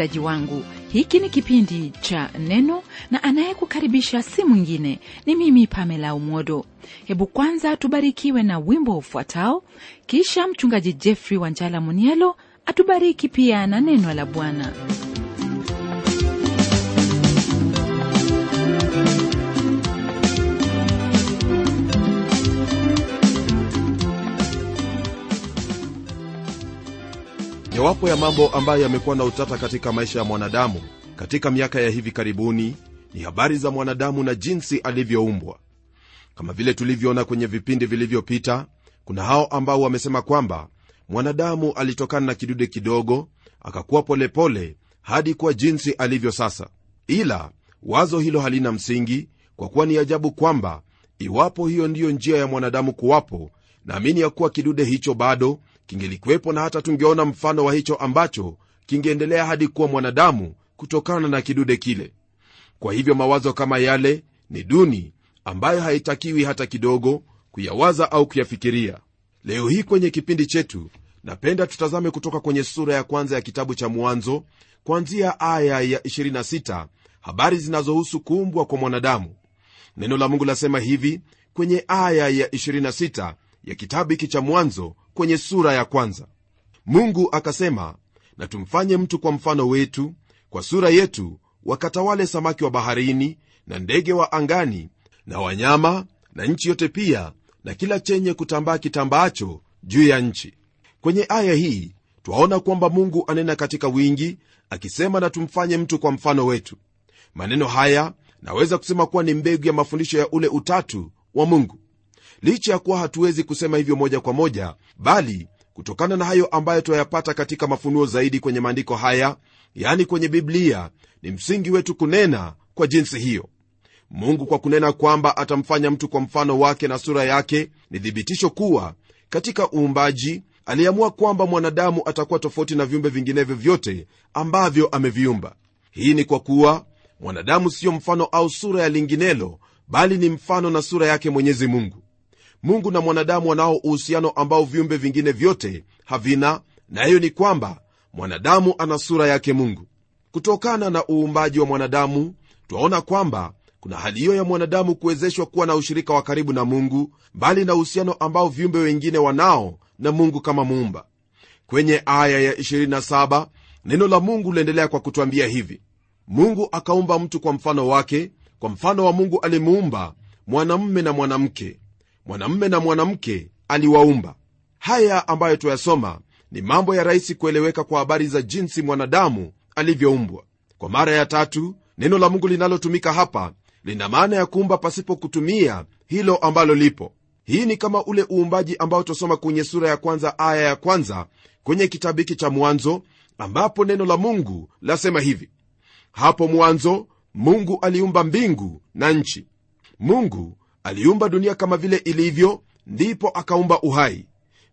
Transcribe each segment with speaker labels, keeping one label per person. Speaker 1: msikilizaji wangu, hiki ni kipindi cha Neno na anayekukaribisha si mwingine ni mimi Pamela Umodo. Hebu kwanza tubarikiwe na wimbo ufuatao, kisha mchungaji Jeffrey Wanjala Munielo atubariki pia na neno la Bwana.
Speaker 2: mojawapo ya mambo ambayo yamekuwa na utata katika maisha ya mwanadamu katika miaka ya hivi karibuni ni habari za mwanadamu na jinsi alivyoumbwa kama vile tulivyoona kwenye vipindi vilivyopita kuna hao ambao wamesema kwamba mwanadamu alitokana na kidude kidogo akakuwa polepole hadi kuwa jinsi alivyo sasa ila wazo hilo halina msingi kwa kuwa ni ajabu kwamba iwapo hiyo ndiyo njia ya mwanadamu kuwapo naamini ya kuwa kidude hicho bado kingelikuwepo na hata tungeona mfano wa hicho ambacho kingeendelea hadi kuwa mwanadamu kutokana na kidude kile kwa hivyo mawazo kama yale ni duni ambayo haitakiwi hata kidogo kuyawaza au kuyafikiria leo hii kwenye kipindi chetu napenda tutazame kutoka kwenye sura ya kwanza ya kitabu cha mwanzo kuanzia aya ya 26 habari zinazohusu kuumbwa kwa mwanadamu neno la mungu lasema hivi kwenye aya ya 26 ya kitabu hiki cha mwanzo kwenye sura ya kwanza mungu akasema na tumfanye mtu kwa mfano wetu kwa sura yetu wakatawale samaki wa baharini na ndege wa angani na wanyama na nchi yote pia na kila chenye kutambaa kitambaacho juu ya nchi kwenye aya hii twaona kwamba mungu anena katika wingi akisema na tumfanye mtu kwa mfano wetu maneno haya naweza kusema kuwa ni mbegu ya mafundisho ya ule utatu wa mungu licha ya kuwa hatuwezi kusema hivyo moja kwa moja bali kutokana na hayo ambayo twayapata katika mafunuo zaidi kwenye maandiko haya yani kwenye biblia ni msingi wetu kunena kwa jinsi hiyo mungu kwa kunena kwamba atamfanya mtu kwa mfano wake na sura yake ni thibitisho kuwa katika uumbaji aliamua kwamba mwanadamu atakuwa tofauti na viumbe vinginevyo vyote ambavyo ameviumba hii ni kwa kuwa mwanadamu siyo mfano au sura ya linginelo bali ni mfano na sura yake mwenyezi mungu mungu na mwanadamu wanao uhusiano ambao viumbe vingine vyote havina na hiyo ni kwamba mwanadamu ana sura yake mungu kutokana na uumbaji wa mwanadamu twaona kwamba kuna hali hiyo ya mwanadamu kuwezeshwa kuwa na ushirika wa karibu na mungu mbali na uhusiano ambao viumbe wengine wanao na mungu kama muumba kwenye aya ya 27 neno la mungu liendelea kwa kutwambia hivi mungu akaumba mtu kwa mfano wake kwa mfano wa mungu alimuumba mwanamme na mwanamke mwanamme na mwanamke aliwaumba haya ambayo tuyasoma ni mambo ya rahisi kueleweka kwa habari za jinsi mwanadamu alivyoumbwa kwa mara ya tatu neno la mungu linalotumika hapa lina maana ya kuumba pasipo kutumia hilo ambalo lipo hii ni kama ule uumbaji ambao twasoma kwenye sura ya kwanza aya ya kwanza kwenye kitabu hiki cha mwanzo ambapo neno la mungu lasema hivi hapo mwanzo mungu aliumba mbingu na nchi mungu aliumba dunia kama vile ilivyo ndipo akaumba uhai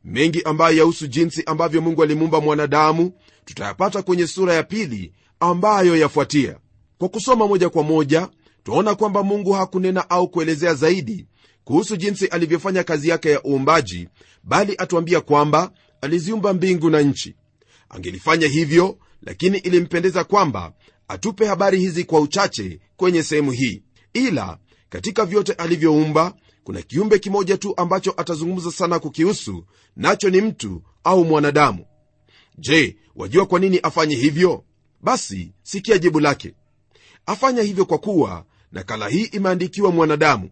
Speaker 2: mengi ambayo yahusu jinsi ambavyo mungu alimuumba mwanadamu tutayapata kwenye sura ya pili ambayo yafuatia kwa kusoma moja kwa moja twaona kwamba mungu hakunena au kuelezea zaidi kuhusu jinsi alivyofanya kazi yake ya uumbaji bali atuambia kwamba aliziumba mbingu na nchi angelifanya hivyo lakini ilimpendeza kwamba atupe habari hizi kwa uchache kwenye sehemu hii ila katika vyote alivyoumba kuna kiumbe kimoja tu ambacho atazungumza sana kukihusu nacho ni mtu au mwanadamu je wajua kwa nini afanye hivyo basi sikia jibu lake afanya hivyo kwa kuwa nakala hii imeandikiwa mwanadamu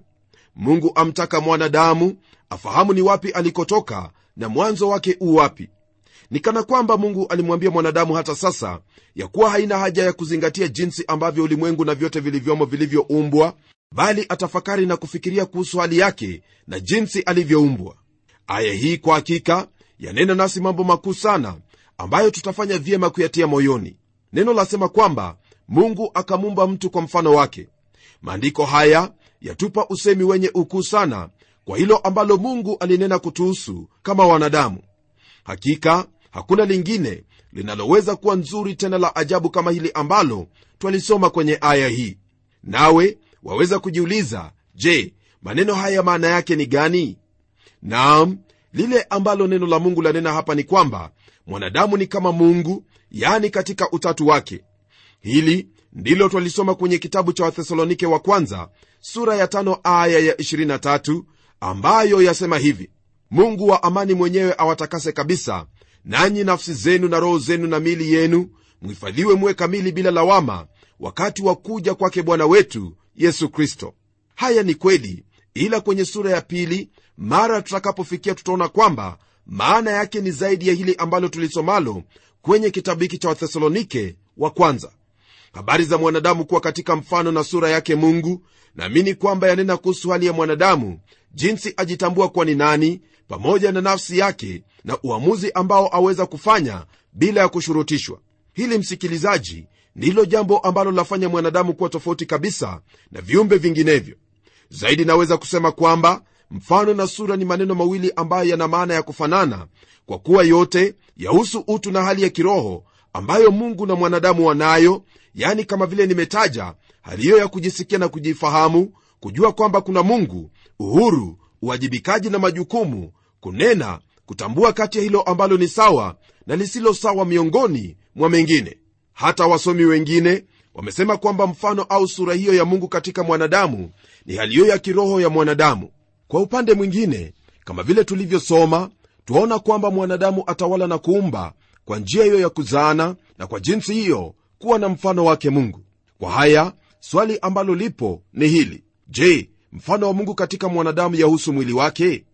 Speaker 2: mungu amtaka mwanadamu afahamu ni wapi alikotoka na mwanzo wake u wapi ni kana kwamba mungu alimwambia mwanadamu hata sasa ya kuwa haina haja ya kuzingatia jinsi ambavyo ulimwengu na vyote vilivyomo vilivyoumbwa bali atafakari na kufikiria kuhusu hali yake na jinsi alivyoumbwa aya hii kwa hakika yanena nasi mambo makuu sana ambayo tutafanya vyema kuyatia moyoni neno lasema kwamba mungu akamumba mtu kwa mfano wake maandiko haya yatupa usemi wenye ukuu sana kwa hilo ambalo mungu alinena kutuhusu kama wanadamu hakika hakuna lingine linaloweza kuwa nzuri tena la ajabu kama hili ambalo twalisoma kwenye aya hii nawe waweza kujiuliza je maneno haya maana yake ni gani nam lile ambalo neno la mungu lanena hapa ni kwamba mwanadamu ni kama mungu yani katika utatu wake hili ndilo twalisoma kwenye kitabu cha wathesalonike wa kwanza sura ya tano aya ya 23 ambayo yasema hivi mungu wa amani mwenyewe awatakase kabisa nanyi nafsi zenu na roho zenu na mili yenu mhifadhiwe muwe kamili bila lawama wakati wa kuja kwake bwana wetu yesu kristo haya ni kweli ila kwenye sura ya pili mara tutakapofikia tutaona kwamba maana yake ni zaidi ya hili ambalo tulisomalo kwenye kitabu hiki cha wathesalonike wa kwanza habari za mwanadamu kuwa katika mfano na sura yake mungu naamini kwamba yanena kuhusu hali ya mwanadamu jinsi ajitambua kuwa ni nani pamoja na nafsi yake na uamuzi ambao aweza kufanya bila ya kushurutishwa hili msikilizaji ndilo jambo ambalo lafanya mwanadamu kuwa tofauti kabisa na viumbe vinginevyo zaidi naweza kusema kwamba mfano na sura ni maneno mawili ambayo yana maana ya kufanana kwa kuwa yote yahusu utu na hali ya kiroho ambayo mungu na mwanadamu wanayo yani kama vile nimetaja hali hiyo ya kujisikia na kujifahamu kujua kwamba kuna mungu uhuru uwajibikaji na majukumu kunena kutambua kati ya hilo ambalo ni sawa na lisilo sawa miongoni mwa mengine hata wasomi wengine wamesema kwamba mfano au sura hiyo ya mungu katika mwanadamu ni hali hiyo ya kiroho ya mwanadamu kwa upande mwingine kama vile tulivyosoma twaona kwamba mwanadamu atawala na kuumba kwa njia hiyo ya kuzaana na kwa jinsi hiyo kuwa na mfano wake mungu kwa haya swali ambalo lipo ni hili je mfano wa mungu katika mwanadamu yahusu mwili wake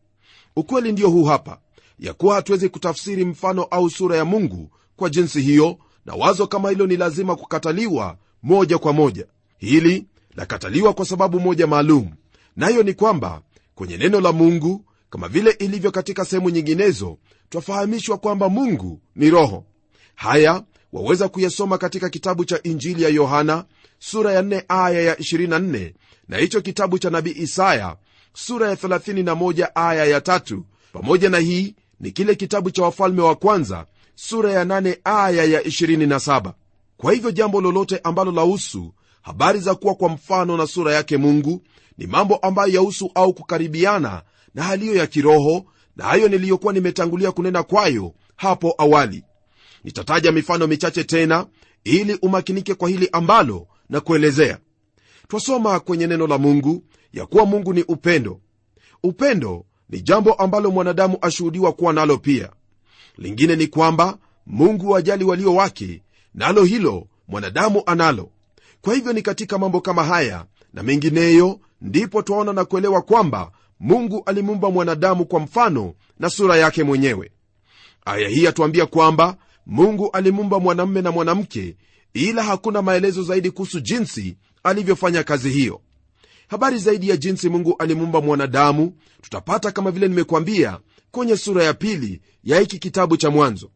Speaker 2: ukweli ndiyo huu hapa ya kuwa hatuwezi kutafsiri mfano au sura ya mungu kwa jinsi hiyo na wazo kama hilo ni lazima kukataliwa moja kwa moja hili lakataliwa kwa sababu moja maalum nayo ni kwamba kwenye neno la mungu kama vile ilivyo katika sehemu nyinginezo twafahamishwa kwamba mungu ni roho haya waweza kuyasoma katika kitabu cha injili ya yohana sura ya 4 aya ya 24 na hicho kitabu cha nabii isaya sura ya 31 aya ya 3 pamoja na hii ni kile kitabu cha wafalme wa kwanza sura ya nane ya 27 kwa hivyo jambo lolote ambalo lahusu habari za kuwa kwa mfano na sura yake mungu ni mambo ambayo yahusu au kukaribiana na haliyo ya kiroho na hayo niliyokuwa nimetangulia kunena kwayo hapo awali nitataja mifano michache tena ili umakinike kwa hili ambalo na kuelezea twasoma kwenye neno la mungu ya kuwa mungu ni upendo upendo ni jambo ambalo mwanadamu ashuhudiwa kuwa nalo pia lingine ni kwamba mungu ajali walio wake nalo hilo mwanadamu analo kwa hivyo ni katika mambo kama haya na mengineyo ndipo twaona na kuelewa kwamba mungu alimumba mwanadamu kwa mfano na sura yake mwenyewe aya hii yatuambia kwamba mungu alimumba mwanamme na mwanamke ila hakuna maelezo zaidi kuhusu jinsi alivyofanya kazi hiyo habari zaidi ya jinsi mungu alimuumba mwanadamu tutapata kama vile nimekwambia kwenye sura ya pili ya hiki kitabu cha mwanzo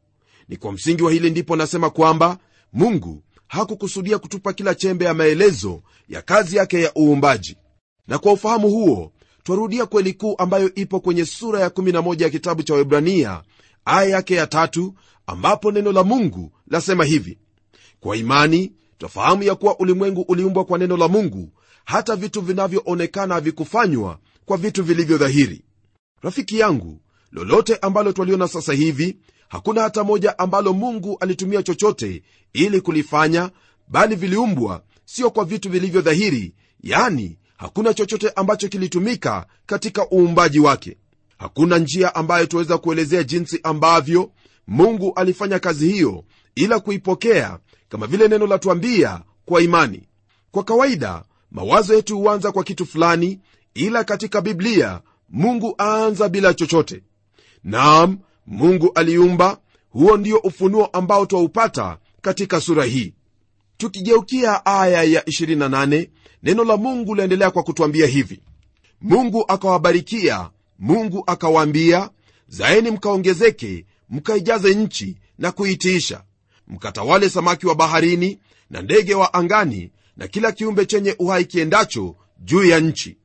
Speaker 2: ni kwa msingi wa hili ndipo nasema kwamba mungu hakukusudia kutupa kila chembe ya maelezo ya kazi yake ya uumbaji na kwa ufahamu huo twarudia kweli kuu ambayo ipo kwenye sura ya 11 ya kitabu cha webrania aya yake ya tatu ambapo neno la mungu lasema hivi kwa imani twafahamu ya kuwa ulimwengu uliumbwa kwa neno la mungu hata vitu vinavyoonekana havikufanywa kwa vitu vilivyo dhahiri rafiki yangu lolote ambalo twaliona sasa hivi hakuna hata moja ambalo mungu alitumia chochote ili kulifanya bali viliumbwa sio kwa vitu vilivyo dhahiri yani hakuna chochote ambacho kilitumika katika uumbaji wake hakuna njia ambayo tuweza kuelezea jinsi ambavyo mungu alifanya kazi hiyo ila kuipokea kama vile neno la latuambia kwa imani kwa kawaida mawazo yetu huanza kwa kitu fulani ila katika biblia mungu aanza bila chochote naam mungu aliumba huo ndio ufunuo ambao twaupata katika sura hii tukigeukia aya ya 28 neno la mungu laendelea kwa kutwambia hivi mungu akawabarikia mungu akawaambia zaeni mkaongezeke mkaijaze nchi na kuitiisha mkatawale samaki wa baharini na ndege wa angani na kila kiumbe chenye uhai kiendacho juu ya nchi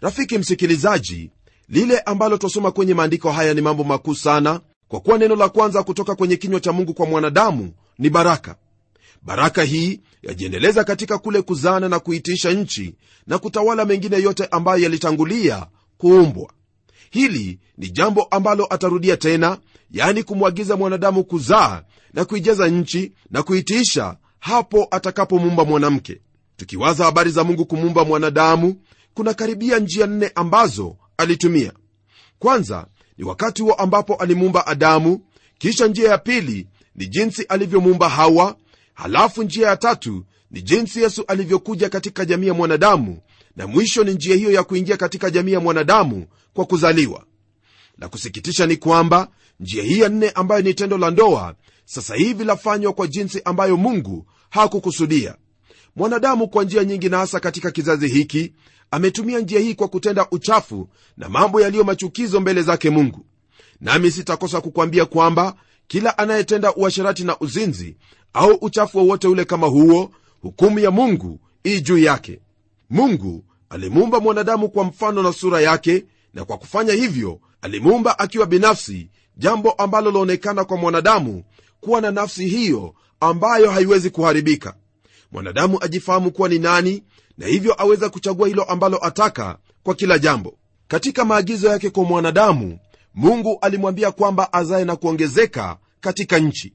Speaker 2: rafiki msikilizaji lile ambalo twasoma kwenye maandiko haya ni mambo makuu sana kwa kuwa neno la kwanza kutoka kwenye kinywa cha mungu kwa mwanadamu ni baraka baraka hii yajiendeleza katika kule kuzana na kuitiisha nchi na kutawala mengine yote ambayo yalitangulia kuumbwa hili ni jambo ambalo atarudia tena yani kumwagiza mwanadamu kuzaa na kuijeza nchi na kuitiisha hapo atakapomuumba mwanamke tukiwaza habari za mungu kumuumba mwanadamu kuna karibia njia nne ambazo alitumia kwanza ni wakati huo ambapo alimuumba adamu kisha njia ya pili ni jinsi alivyomuumba hawa halafu njia ya tatu ni jinsi yesu alivyokuja katika jamii ya mwanadamu na mwisho ni njia hiyo ya kuingia katika jamii ya mwanadamu kwa kuzaliwa la kusikitisha ni kwamba njia hii ya nne ambayo ni tendo la ndoa sasa hivi lafanywa kwa jinsi ambayo mungu hakukusudia mwanadamu kwa njia nyingi na hasa katika kizazi hiki ametumia njia hii kwa kutenda uchafu na mambo yaliyo machukizo mbele zake mungu nami sitakosa kukwambia kwamba kila anayetenda uasherati na uzinzi au uchafu wowote ule kama huo hukumu ya mungu ii juu yake mungu alimuumba mwanadamu kwa mfano na sura yake na kwa kufanya hivyo alimuumba akiwa binafsi jambo ambalo laonekana kwa mwanadamu kuwa na nafsi hiyo ambayo haiwezi kuharibika mwanadamu ajifahamu kuwa ni nani na hivyo aweza kuchagua hilo ambalo ataka kwa kila jambo katika maagizo yake kwa mwanadamu mungu alimwambia kwamba azaye na kuongezeka katika nchi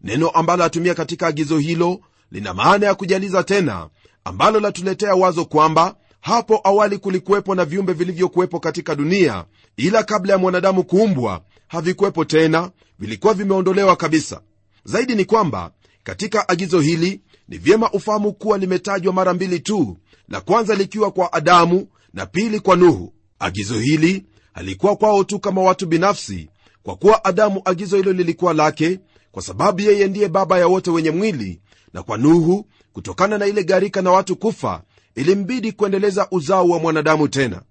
Speaker 2: neno ambalo atumia katika agizo hilo lina maana ya kujaliza tena ambalo latuletea wazo kwamba hapo awali kulikuwepo na viumbe vilivyokuwepo katika dunia ila kabla ya mwanadamu kuumbwa havikuwepo tena vilikuwa vimeondolewa kabisa zaidi ni kwamba katika agizo hili ni vyema ufahamu kuwa limetajwa mara mbili tu la kwanza likiwa kwa adamu na pili kwa nuhu agizo hili halikuwa kwao tu kama watu binafsi kwa kuwa adamu agizo hilo lilikuwa lake kwa sababu yeye ndiye baba ya wote wenye mwili na kwa nuhu kutokana na ile gharika na watu kufa ilimbidi kuendeleza uzao wa mwanadamu tena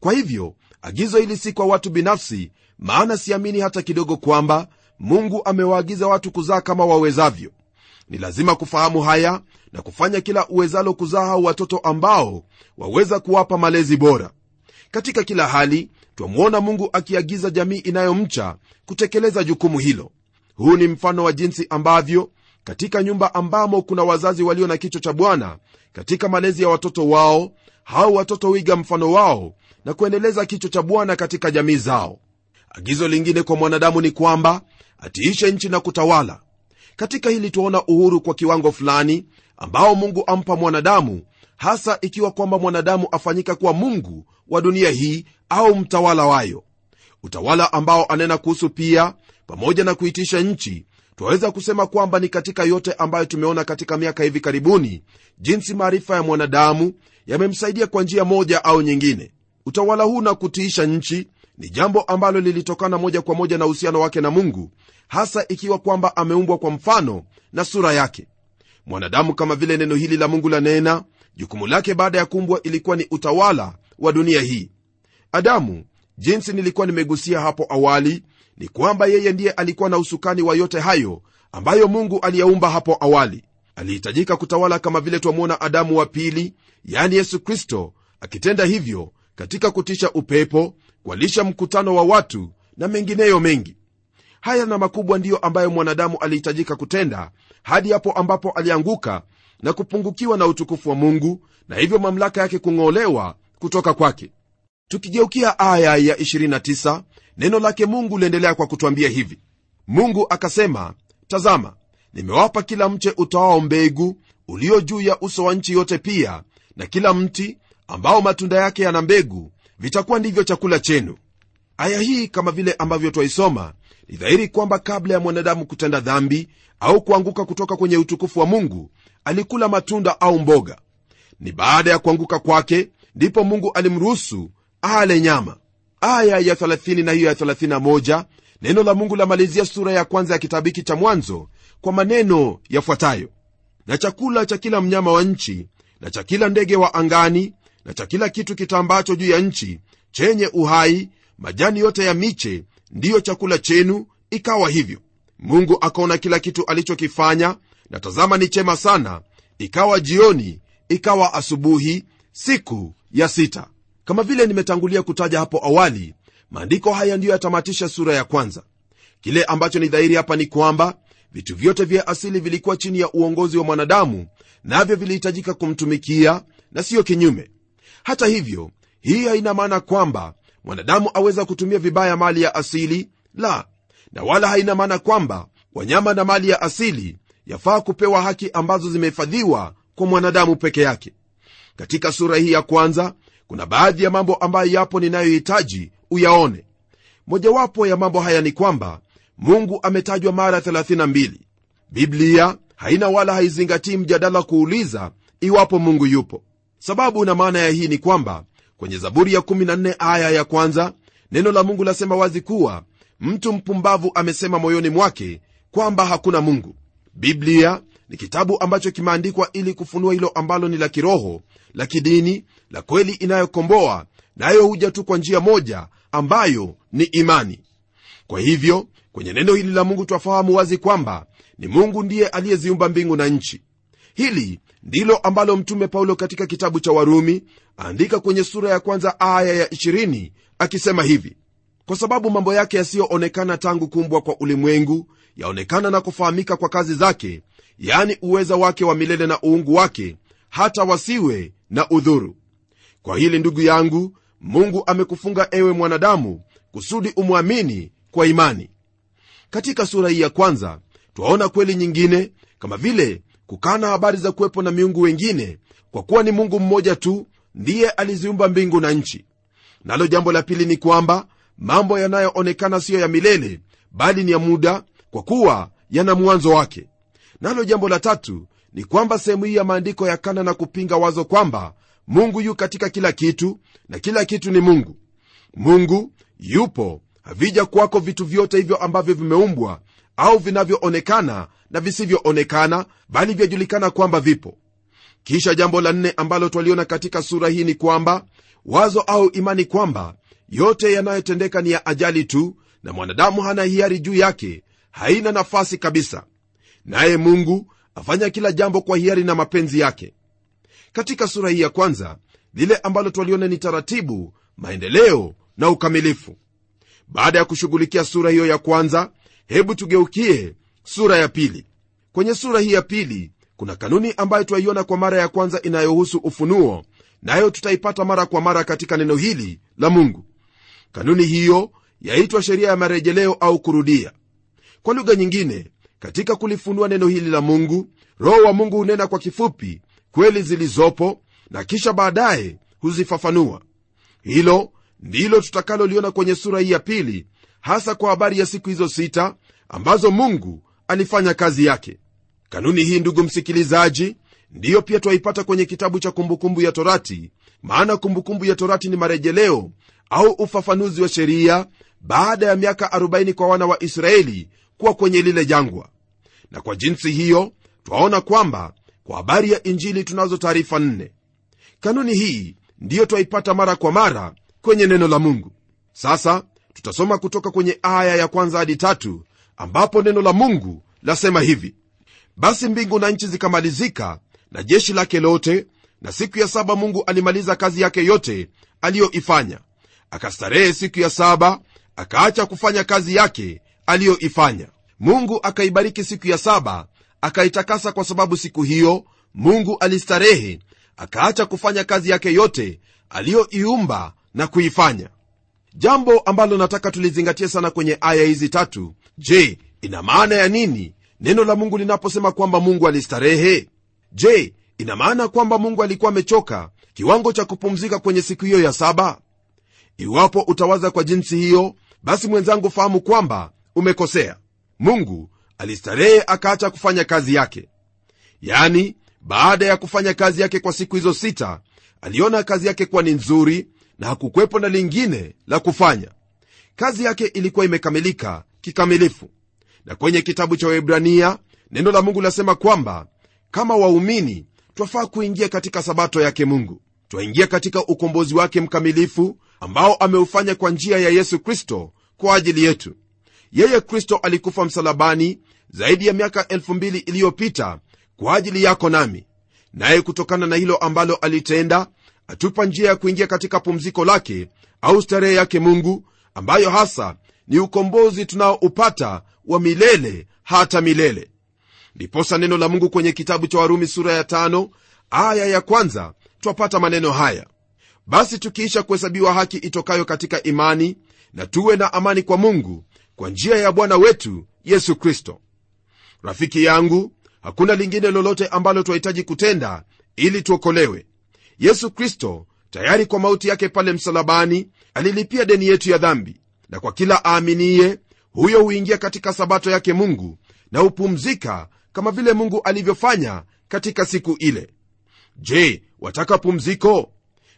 Speaker 2: kwa hivyo agizo hili si kwa watu binafsi maana siamini hata kidogo kwamba mungu amewaagiza watu kuzaa kama wawezavyo ni lazima kufahamu haya na kufanya kila uwezalo kuzaa hao watoto ambao waweza kuwapa malezi bora katika kila hali twamwona mungu akiagiza jamii inayomcha kutekeleza jukumu hilo huu ni mfano wa jinsi ambavyo katika nyumba ambamo kuna wazazi walio na kicho cha bwana katika malezi ya watoto wao hao watoto wiga mfano wao na kuendeleza kicho cha bwana katika jamii zao agizo lingine kwa mwanadamu ni kwamba atiishe nchi na kutawala katika hili twaona uhuru kwa kiwango fulani ambao mungu ampa mwanadamu hasa ikiwa kwamba mwanadamu afanyika kuwa mungu wa dunia hii au mtawala wayo utawala ambao anena kuhusu pia pamoja na kuitisha nchi twaweza kusema kwamba ni katika yote ambayo tumeona katika miaka hivi karibuni jinsi maarifa ya mwanadamu yamemsaidia kwa njia moja au nyingine utawala huu na kutiisha nchi ni jambo ambalo lilitokana moja kwa moja na uhusiano wake na mungu hasa ikiwa kwamba ameumbwa kwa mfano na sura yake mwanadamu kama vile neno hili la mungu lanena jukumu lake baada ya kumbwa ilikuwa ni utawala wa dunia hii adamu jinsi nilikuwa nimegusia hapo awali ni kwamba yeye ndiye alikuwa na usukani wa yote hayo ambayo mungu aliyaumba hapo awali alihitajika kutawala kama vile twamwona adamu wa pili yani yesu kristo akitenda hivyo katika kutisha upepo kualisha mkutano wa watu na mengineyo mengi haya na makubwa ndiyo ambayo mwanadamu alihitajika kutenda hadi hapo ambapo alianguka na kupungukiwa na utukufu wa mungu na hivyo mamlaka yake kung'olewa kutoka kwake tukigeukia aya ya 29 neno lake mungu liendelea kwa kutwambia hivi mungu akasema tazama nimewapa kila mche utoao mbegu ulio juu ya uso wa nchi yote pia na kila mti ambao matunda yake yana mbegu vitakuwa ndivyo chakula chenu aya hii kama vile ambavyo twaisoma ni dhahiri kwamba kabla ya mwanadamu kutenda dhambi au kuanguka kutoka kwenye utukufu wa mungu alikula matunda au mboga ni baada ya kuanguka kwake ndipo mungu alimruhusu ale nyama aya ya 30 na hiyo ya 31 neno la mungu lamalizia sura ya kwanza ya kitabiki cha mwanzo kwa maneno yafuatayo na chakula cha kila mnyama wa nchi na cha kila ndege wa angani na cha kila kitu kitambacho juu ya nchi chenye uhai majani yote ya miche ndiyo chakula chenu ikawa hivyo mungu akaona kila kitu alichokifanya na tazama ni chema sana ikawa jioni ikawa asubuhi siku ya sita kama vile nimetangulia kutaja hapo awali maandiko haya ndiyo yatamatisha sura ya kwanza kile ambacho ni dhahiri hapa ni kwamba vitu vyote vya asili vilikuwa chini ya uongozi wa mwanadamu navyo vilihitajika kumtumikia na siyo kinyume hata hivyo hii haina maana kwamba mwanadamu aweza kutumia vibaya mali ya asili la na wala haina maana kwamba wanyama na mali ya asili yafaa kupewa haki ambazo zimehifadhiwa kwa mwanadamu peke yake katika sura hii ya kwanza kuna baadhi ya mambo ambayo yapo ninayohitaji uyaone mojawapo ya mambo haya ni kwamba mungu ametajwa mara 32 biblia haina wala haizingatii mjadala kuuliza iwapo mungu yupo sababu na maana ya hii ni kwamba kwenye zaburi ya 14 aya ya kwanza neno la mungu lasema wazi kuwa mtu mpumbavu amesema moyoni mwake kwamba hakuna mungu biblia ni kitabu ambacho kimeandikwa ili kufunua hilo ambalo ni la kiroho la kidini la kweli inayokomboa nayo huja tu kwa njia moja ambayo ni imani kwa hivyo kwenye neno hili la mungu twafahamu wazi kwamba ni mungu ndiye aliyeziumba mbingu na nchi hili ndilo ambalo mtume paulo katika kitabu cha warumi aandika kwenye sura ya kwanza aya ya 20 akisema hivi kwa sababu mambo yake yasiyoonekana tangu kumbwa kwa ulimwengu yaonekana na kufahamika kwa kazi zake yaani uweza wake wa milele na uungu wake hata wasiwe na udhuru kwa hili ndugu yangu mungu amekufunga ewe mwanadamu kusudi umwamini kwa imani katika sura hii ya kwanza twaona kweli nyingine kama vile kukaa habari za kuwepo na miungu wengine kwa kuwa ni mungu mmoja tu ndiye aliziumba mbingu na nchi nalo jambo la pili ni kwamba mambo yanayoonekana siyo ya milele bali ni ya muda kwa kuwa yana mwanzo wake nalo jambo la tatu ni kwamba sehemu hii ya maandiko yakana na kupinga wazo kwamba mungu yu katika kila kitu na kila kitu ni mungu mungu yupo havija kwako vitu vyote hivyo ambavyo vimeumbwa au vinavyoonekana na visivyoonekana bali vyajulikana kwamba vipo kisha jambo la nne ambalo twaliona katika sura hii ni kwamba wazo au imani kwamba yote yanayotendeka ni ya ajali tu na mwanadamu hana hiari juu yake haina nafasi kabisa naye mungu afanya kila jambo kwa hiari na mapenzi yake katika sura hii ya kwanza lile ambalo twaliona ni taratibu maendeleo na ukamilifu baada ya kushughulikia sura hiyo ya kwanza hebu tugeukie sura ya pili kwenye sura hii ya pili kuna kanuni ambayo twaiona kwa mara ya kwanza inayohusu ufunuo nayo na tutaipata mara kwa mara katika neno hili la mungu kanuni hiyo yaitwa sheria ya marejeleo au kurudia kwa lugha nyingine katika kulifunua neno hili la mungu roho wa mungu hunena kwa kifupi kweli zilizopo na kisha baadaye huzifafanua hilo ndilo tutakaloliona kwenye sura hii ya pili hasa kwa habari ya siku hizo sita ambazo mungu alifanya kazi yake kanuni hii ndugu msikilizaji ndiyo pia twaipata kwenye kitabu cha kumbukumbu ya torati maana kumbukumbu ya torati ni marejeleo au ufafanuzi wa sheria baada ya miaka 40 kwa wana wa israeli kuwa kwenye lile jangwa na kwa jinsi hiyo twaona kwamba kwa habari ya injili tunazo taarifa nne kanuni hii ndiyo twaipata mara kwa mara kwenye neno la mungu sasa tutasoma kutoka kwenye aya ya kwanza hadi tatu ambapo neno la mungu lasema hivi basi mbingu na nchi zikamalizika na jeshi lake lote na siku ya saba mungu alimaliza kazi yake yote aliyoifanya akastarehe siku ya saba akaacha kufanya kazi yake aliyoifanya mungu akaibariki siku ya saba akaitakasa kwa sababu siku hiyo mungu alistarehe akaacha kufanya kazi yake yote aliyoiumba na kuifanya jambo ambalo nataka tulizingatie sana kwenye aya hizi tatu je ina maana ya nini neno la mungu linaposema kwamba mungu alistarehe je ina maana kwamba mungu alikuwa amechoka kiwango cha kupumzika kwenye siku hiyo ya saba iwapo utawaza kwa jinsi hiyo basi mwenzangu fahamu kwamba umekosea mungu alistarehe akaacha kufanya kazi yake yaani baada ya kufanya kazi yake kwa siku hizo sita aliona kazi yake kuwa ni nzuri na hakukwepo na lingine la kufanya kazi yake ilikuwa imekamilika kikamilifu na kwenye kitabu cha waibrania neno la mungu lasema kwamba kama waumini twafaa kuingia katika sabato yake mungu twaingia katika ukombozi wake mkamilifu ambao ameufanya kwa njia ya yesu kristo kwa ajili yetu yeye kristo alikufa msalabani zaidi ya miaka 2 iliyopita kwa ajili yako nami naye kutokana na hilo ambalo alitenda atupa njia ya kuingia katika pumziko lake au starehe yake mungu ambayo hasa ni ukombozi tunaoupata wa milele hata milele ndiposa neno la mungu kwenye kitabu cha warumi sura ya tano aya ya kwanza twapata maneno haya basi tukiisha kuhesabiwa haki itokayo katika imani na tuwe na amani kwa mungu kwa njia ya bwana wetu yesu kristo rafiki yangu hakuna lingine lolote ambalo twahitaji kutenda ili tuokolewe yesu kristo tayari kwa mauti yake pale msalabani alilipia deni yetu ya dhambi na kwa kila aaminiye huyo huingia katika sabato yake mungu na hupumzika kama vile mungu alivyofanya katika siku ile je wataka pumziko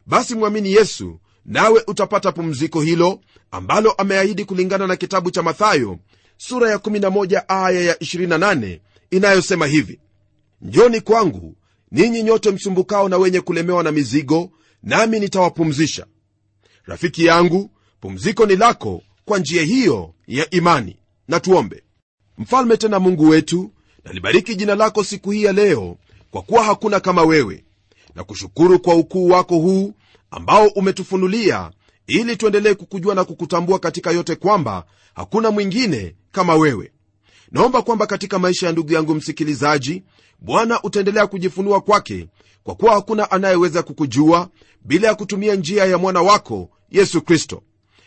Speaker 2: basi mwamini yesu nawe utapata pumziko hilo ambalo ameahidi kulingana na kitabu cha mathayo sura ya 11 aya ya 28 inayosema hivi njoni kwangu ninyi nyote msumbukao na wenye kulemewa na mizigo nami nitawapumzisha rafiki yangu pumziko ni lako kwa njia hiyo ya imani na tuombe mfalme tena mungu wetu nalibariki jina lako siku hii ya leo kwa kuwa hakuna kama wewe na kushukuru kwa ukuu wako huu ambao umetufunulia ili tuendelee kukujua na kukutambua katika yote kwamba hakuna mwingine kama wewe naomba kwamba katika maisha ya ndugu yangu msikilizaji bwana utaendelea kujifunua kwake kwa kuwa hakuna anayeweza kukujua bila ya kutumia njia ya mwana wako yesu kristo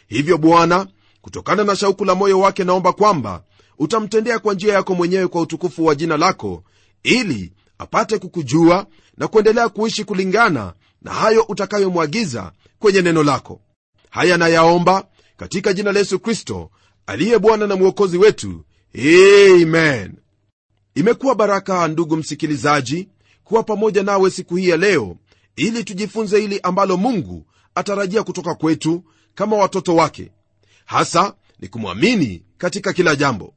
Speaker 2: hivyo bwana kutokana na shauku la moyo wake naomba kwamba utamtendea kwa njia yako mwenyewe kwa utukufu wa jina lako ili apate kukujua na kuendelea kuishi kulingana na hayo utakayomwagiza kwenye neno lako haya nayaomba katika jina la yesu kristo aliye bwana na mwokozi wetu amen imekuwa baraka ndugu msikilizaji kuwa pamoja nawe siku hii ya leo ili tujifunze hili ambalo mungu atarajia kutoka kwetu kama watoto wake hasa ni kumwamini katika kila jambo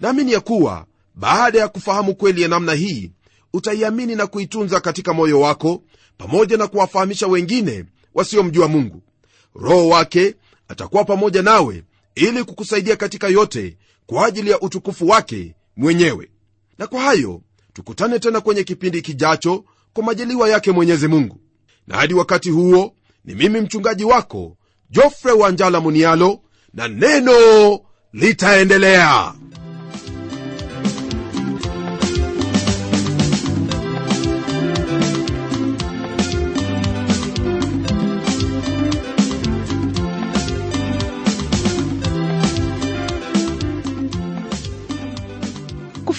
Speaker 2: naamini ya kuwa baada ya kufahamu kweli ya namna hii utaiamini na kuitunza katika moyo wako pamoja na kuwafahamisha wengine wasiomjua mungu roho wake atakuwa pamoja nawe ili kukusaidia katika yote kwa ajili ya utukufu wake mwenyewe na kwa hayo tukutane tena kwenye kipindi kijacho kwa majaliwa yake mwenyezi mungu na hadi wakati huo ni mimi mchungaji wako jofre wanjala munialo na neno litaendelea